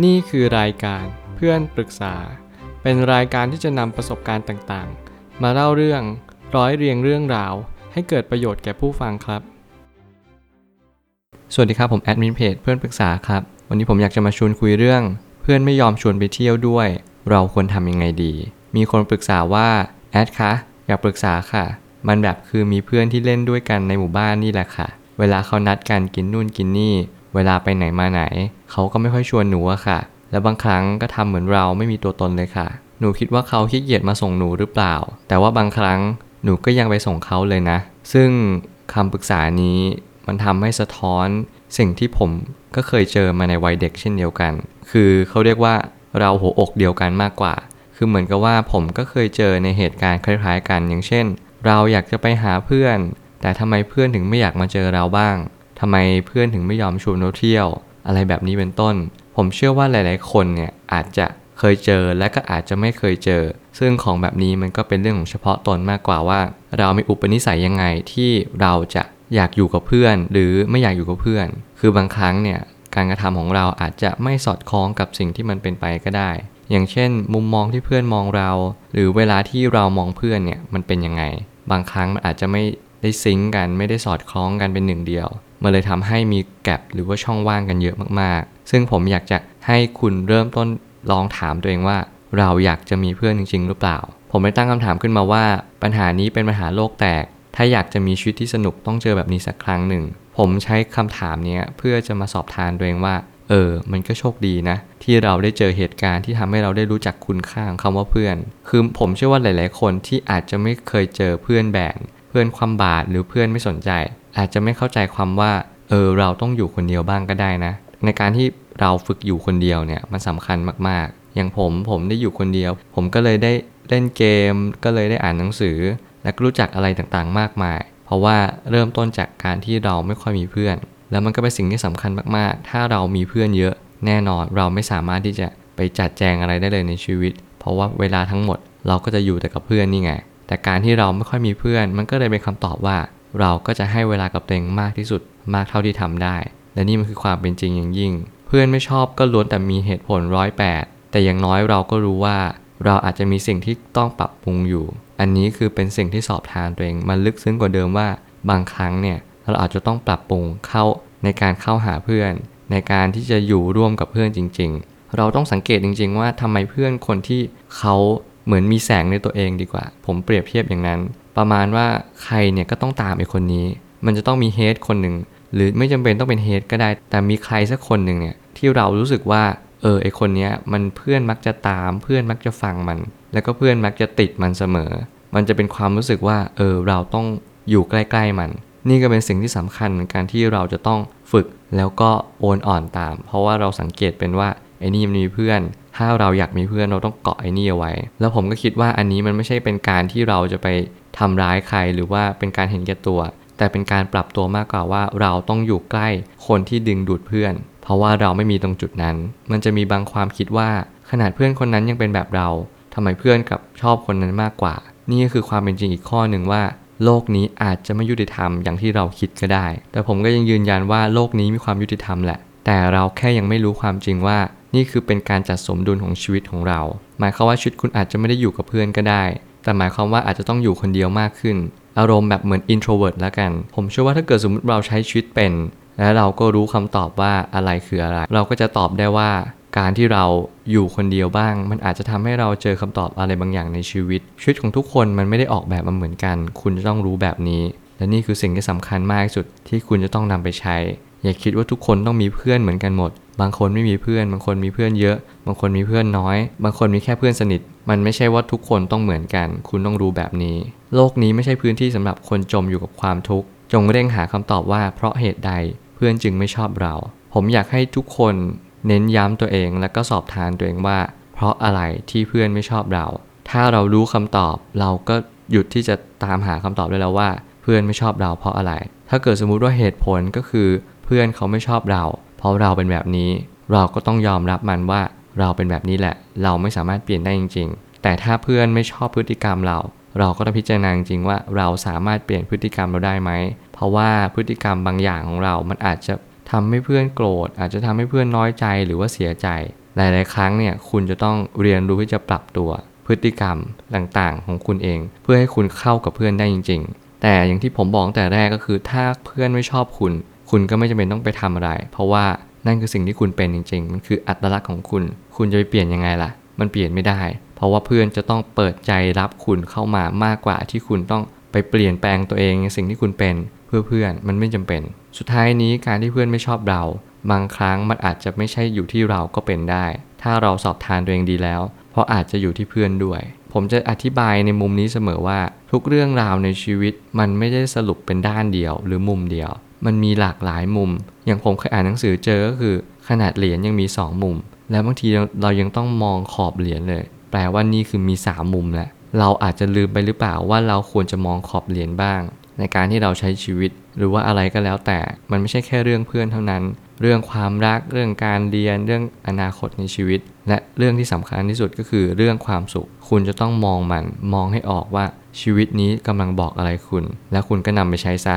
นี่คือรายการเพื่อนปรึกษา เป็นรายการที่จะนำประสบการณ์ต่างๆ มาเล่าเรื่องร้อยเรียงเรื่องราว ให้เกิดประโยชน์แก่ผู้ฟังครับ สวัสดีครับผมแอดมินเพจเพื่อนปรึกษาครับ วันนี้ผมอยากจะมาชวนคุยเรื่อง เพื่อนไม่ยอมชวนไปเที่ยวด้วย เราควรทำยังไงดี มีคนปรึกษาว่าแอดคะอยากปรึกษาค่ะ มันแบบคือมีเพื่อนที่เล่นด้วยกันในหมู่บ้านนี่แหละค่ะ เวลาเขานัดกันกินนู่นกินนี่ เวลาไปไหนมาไหน เขาก็ไม่ค่อยชวนหนูอะค่ะ แล้วบางครั้งก็ทำเหมือนเราไม่มีตัวตนเลยค่ะ หนูคิดว่าเขาขี้เกียจมาส่งหนูหรือเปล่า แต่ว่าบางครั้งหนูก็ยังไปส่งเขาเลยนะ ซึ่งคำปรึกษานี้มันทำให้สะท้อนสิ่งที่ผมก็เคยเจอมาในวัยเด็กเช่นเดียวกัน คือเขาเรียกว่าเราหัวอกเดียวกันมากกว่า คือเหมือนกับว่าผมก็เคยเจอในเหตุการณ์คล้าย ๆ กัน อย่างเช่น เราอยากจะไปหาเพื่อน แต่ทำไมเพื่อนถึงไม่อยากมาเจอเราบ้างทำไมเพื่อนถึงไม่ยอมชวนเราเที่ยว อะไรแบบนี้เป็นต้น ผมเชื่อว่าหลาย ๆ คนเนี่ยอาจจะเคยเจอและก็อาจจะไม่เคยเจอ ซึ่งของแบบนี้มันก็เป็นเรื่องของเฉพาะตนมากกว่าว่า เรามีอุปนิสัยยังไงที่เราจะอยากอยู่กับเพื่อน หรือไม่อยากอยู่กับเพื่อน คือบางครั้งเนี่ยการกระทำของเราอาจจะไม่สอดคล้องกับสิ่งที่มันเป็นไปก็ได้ อย่างเช่น มุมมองที่เพื่อนมองเรา หรือเวลาที่เรามองเพื่อนเนี่ยมันเป็นยังไง บางครั้งมันอาจจะไม่ ได้ซิงกันไม่ได้สอดคล้องกันเป็นหนึ่งเดียว มันเลยทำให้มีแกลบหรือว่าช่องว่างกันเยอะมากๆ ซึ่งผมอยากจะให้คุณเริ่มต้นลองถามตัวเองว่า เราอยากจะมีเพื่อนจริง ๆ หรือเปล่า ผมได้ตั้งคำถามขึ้นมาว่า ปัญหานี้เป็นปัญหาโลกแตก ถ้าอยากจะมีชีวิตที่สนุกต้องเจอแบบนี้สักครั้งหนึ่ง ผมใช้คำถามนี้เพื่อจะมาสอบทานตัวเองว่าเออ มันก็โชคดีนะ ที่เราได้เจอเหตุการณ์ที่ทำให้เราได้รู้จักคุณค่าของคำว่าเพื่อน คือผมเชื่อว่าหลาย ๆ คนที่อาจจะไม่เคยเจอเพื่อนแบ่ง พื่อนความบาดหรือเพื่อนไม่สนใจ อาจจะไม่เข้าใจความว่าเออเราต้องอยู่คนเดียวบ้างก็ได้นะ ในการที่เราฝึกอยู่คนเดียวเนี่ยมันสำคัญมากๆ อย่างผมผมได้อยู่คนเดียว ผมก็เลยได้เล่นเกม ก็เลยได้อ่านหนังสือ และก็รู้จักอะไรต่างๆ มากมาย เพราะว่าเริ่มต้นจากการที่เราไม่ค่อยมีเพื่อน แล้วมันก็เป็นสิ่งที่สำคัญมากๆ ถ้าเรามีเพื่อนเยอะแน่นอนเราไม่สามารถที่จะไปจัดแจงอะไรได้เลยในชีวิต เพราะว่าเวลาทั้งหมดเราก็จะอยู่แต่กับเพื่อนนี่ไง แต่การที่เราไม่ค่อยมีเพื่อน มันก็เลยเป็นคำตอบว่า เราก็จะให้เวลากับตัวเองมากที่สุดมากเท่าที่ทำได้ และนี่มันคือความเป็นจริงอย่างยิ่ง เพื่อนไม่ชอบก็ล้วนแต่มีเหตุผลร้อยแปดแต่อย่างน้อยเราก็รู้ว่า เราอาจจะมีสิ่งที่ต้องปรับปรุงอยู่ อันนี้คือเป็นสิ่งที่สอบทานตัวเองมันลึกซึ้งกว่าเดิมว่าบางครั้งเนี่ยเราอาจจะต้องปรับปรุงเข้าในการเข้าหาเพื่อน ในการที่จะอยู่ร่วมกับเพื่อนจริง ๆ เราต้องสังเกตจริง ๆ ว่าทำไมเพื่อนคนที่เขา เหมือนมีแสงในตัวเองดีกว่า ผมเปรียบเทียบอย่างนั้น ประมาณว่าใครเนี่ยก็ต้องตามไอ้คนนี้ มันจะต้องมีเฮดคนหนึ่งหรือไม่จำเป็นต้องเป็นเฮดก็ได้ แต่มีใครสักคนหนึ่งเนี่ยที่เรารู้สึกว่าเออไอคนเนี้ยมันเพื่อนมักจะตาม เพื่อนมักจะฟังมัน แล้วก็เพื่อนมักจะติดมันเสมอ มันจะเป็นความรู้สึกว่าเออเราต้องอยู่ใกล้ๆมัน นี่ก็เป็นสิ่งที่สำคัญเหมือนกันที่เราจะต้องฝึกแล้วก็โอนอ่อนตาม เพราะว่าเราสังเกตเป็นว่า ไอ้นี่มันมีเพื่อน ถ้าเราอยากมีเพื่อนเราต้องเกาะไอ้นี่เอาไว้ แล้วผมก็คิดว่าอันนี้มันไม่ใช่เป็นการที่เราจะไปทำร้ายใครหรือว่าเป็นการเห็นแก่ตัว แต่เป็นการปรับตัวมากกว่าว่าเราต้องอยู่ใกล้คนที่ดึงดูดเพื่อน เพราะว่าเราไม่มีตรงจุดนั้น มันจะมีบางความคิดว่าขนาดเพื่อนคนนั้นยังเป็นแบบเราทำไมเพื่อนกับชอบคนนั้นมากกว่า นี่ก็คือความเป็นจริงอีกข้อหนึ่งว่าโลกนี้อาจจะไม่ยุติธรรมอย่างที่เราคิดก็ได้ แต่ผมก็ยังยืนยันว่าโลกนี้มีความยุติธรรมแหละ แต่เราแค่ยังไม่รู้ความจริงว่า นี่คือเป็นการจัดสมดุลของชีวิตของเรา หมายความว่าชีวิตคุณอาจจะไม่ได้อยู่กับเพื่อนก็ได้ แต่หมายความว่าอาจจะต้องอยู่คนเดียวมากขึ้น อารมณ์แบบเหมือน introvert แล้วกัน ผมเชื่อว่าถ้าเกิดสมมติเราใช้ชีวิตเป็น และเราก็รู้คำตอบว่าอะไรคืออะไร เราก็จะตอบได้ว่าการที่เราอยู่คนเดียวบ้าง มันอาจจะทำให้เราเจอคำตอบอะไรบางอย่างในชีวิต ชีวิตของทุกคนมันไม่ได้ออกแบบมาเหมือนกัน คุณจะต้องรู้แบบนี้ และนี่คือสิ่งที่สำคัญมากที่สุดที่คุณจะต้องนำไปใช้ อย่าคิดว่าทุกคนต้องมีเพื่อนเหมือนกันหมด บางคนไม่มีเพื่อน บางคนมีเพื่อนเยอะ บางคนมีเพื่อนน้อย บางคนมีแค่เพื่อนสนิท มันไม่ใช่ว่าทุกคนต้องเหมือนกัน คุณต้องรู้แบบนี้ โลกนี้ไม่ใช่พื้นที่สำหรับคนจมอยู่กับความทุกข์ จงเร่งหาคำตอบว่าเพราะเหตุใดเพื่อนจึงไม่ชอบเรา ผมอยากให้ทุกคนเน้นย้ำตัวเองและก็สอบทานตัวเองว่า เพราะอะไรที่เพื่อนไม่ชอบเรา ถ้าเรารู้คำตอบเราก็หยุดที่จะตามหาคำตอบได้แล้วว่า เพื่อนไม่ชอบเราเพราะอะไร ถ้าเกิดสมมุติว่าเหตุผลก็คือ พื่อนเขาไม่ชอบเรา เพราะเราเป็นแบบนี้ เราก็ต้องยอมรับมันว่าเราเป็นแบบนี้แหละ เราไม่สามารถเปลี่ยนได้จริง ๆ แต่ถ้าเพื่อนไม่ชอบพฤติกรรมเรา เราก็ต้องพิจารณาจริงว่าเราสามารถเปลี่ยนพฤติกรรมเราได้ไหม เพราะว่าพฤติกรรมบางอย่างของเรา มันอาจจะทำให้เพื่อนโกรธ อาจจะทำให้เพื่อนน้อยใจหรือว่าเสียใจ หลาย ๆ ครั้งเนี่ยคุณจะต้องเรียนรู้ที่จะปรับตัว พฤติกรรมต่างๆ ของคุณเอง เพื่อให้คุณเข้ากับเพื่อนได้จริง ๆ แต่อย่างที่ผมบอกตั้งแต่แรกก็คือถ้าเพื่อนไม่ชอบคุณ คุณก็ไม่จำเป็นต้องไปทำอะไร เพราะว่านั่นคือสิ่งที่คุณเป็นจริง ๆ มันคืออัตลักษณ์ของคุณ คุณจะไปเปลี่ยนยังไงล่ะ มันเปลี่ยนไม่ได้ เพราะว่าเพื่อนจะต้องเปิดใจรับคุณเข้ามามากกว่าที่คุณต้องไปเปลี่ยนแปลงตัวเองในสิ่งที่คุณเป็นเพื่อเพื่อนมันไม่จำเป็น สุดท้ายนี้การที่เพื่อนไม่ชอบเรา บางครั้งมันอาจจะไม่ใช่อยู่ที่เราก็เป็นได้ ถ้าเราสอบทานตัวเองดีแล้ว เพราะอาจจะอยู่ที่เพื่อนด้วย ผมจะอธิบายในมุมนี้เสมอว่า ทุกเรื่องราวในชีวิตมันไม่ได้สรุปเป็นด้านเดียวหรือมุมเดียว มันมีหลากหลายมุม อย่างผมเคยอ่านหนังสือเจอก็คือ ขนาดเหรียญยังมี 2 มุม แล้วบางทีเรายังต้องมองขอบเหรียญเลย แปลว่านี่คือมี 3 มุมแหละเราอาจจะลืมไปหรือเปล่าว่าเราควรจะมองขอบเหรียญบ้าง ในการที่เราใช้ชีวิต หรือว่าอะไรก็แล้วแต่มันไม่ใช่แค่เรื่องเพื่อนเท่านั้น เรื่องความรักเรื่องการเรียนเรื่องอนาคตในชีวิต และเรื่องที่สำคัญที่สุดก็คือเรื่องความสุข คุณจะต้องมองมันมองให้ออกว่าชีวิตนี้กำลังบอกอะไรคุณ และคุณก็นำไปใช้ซะ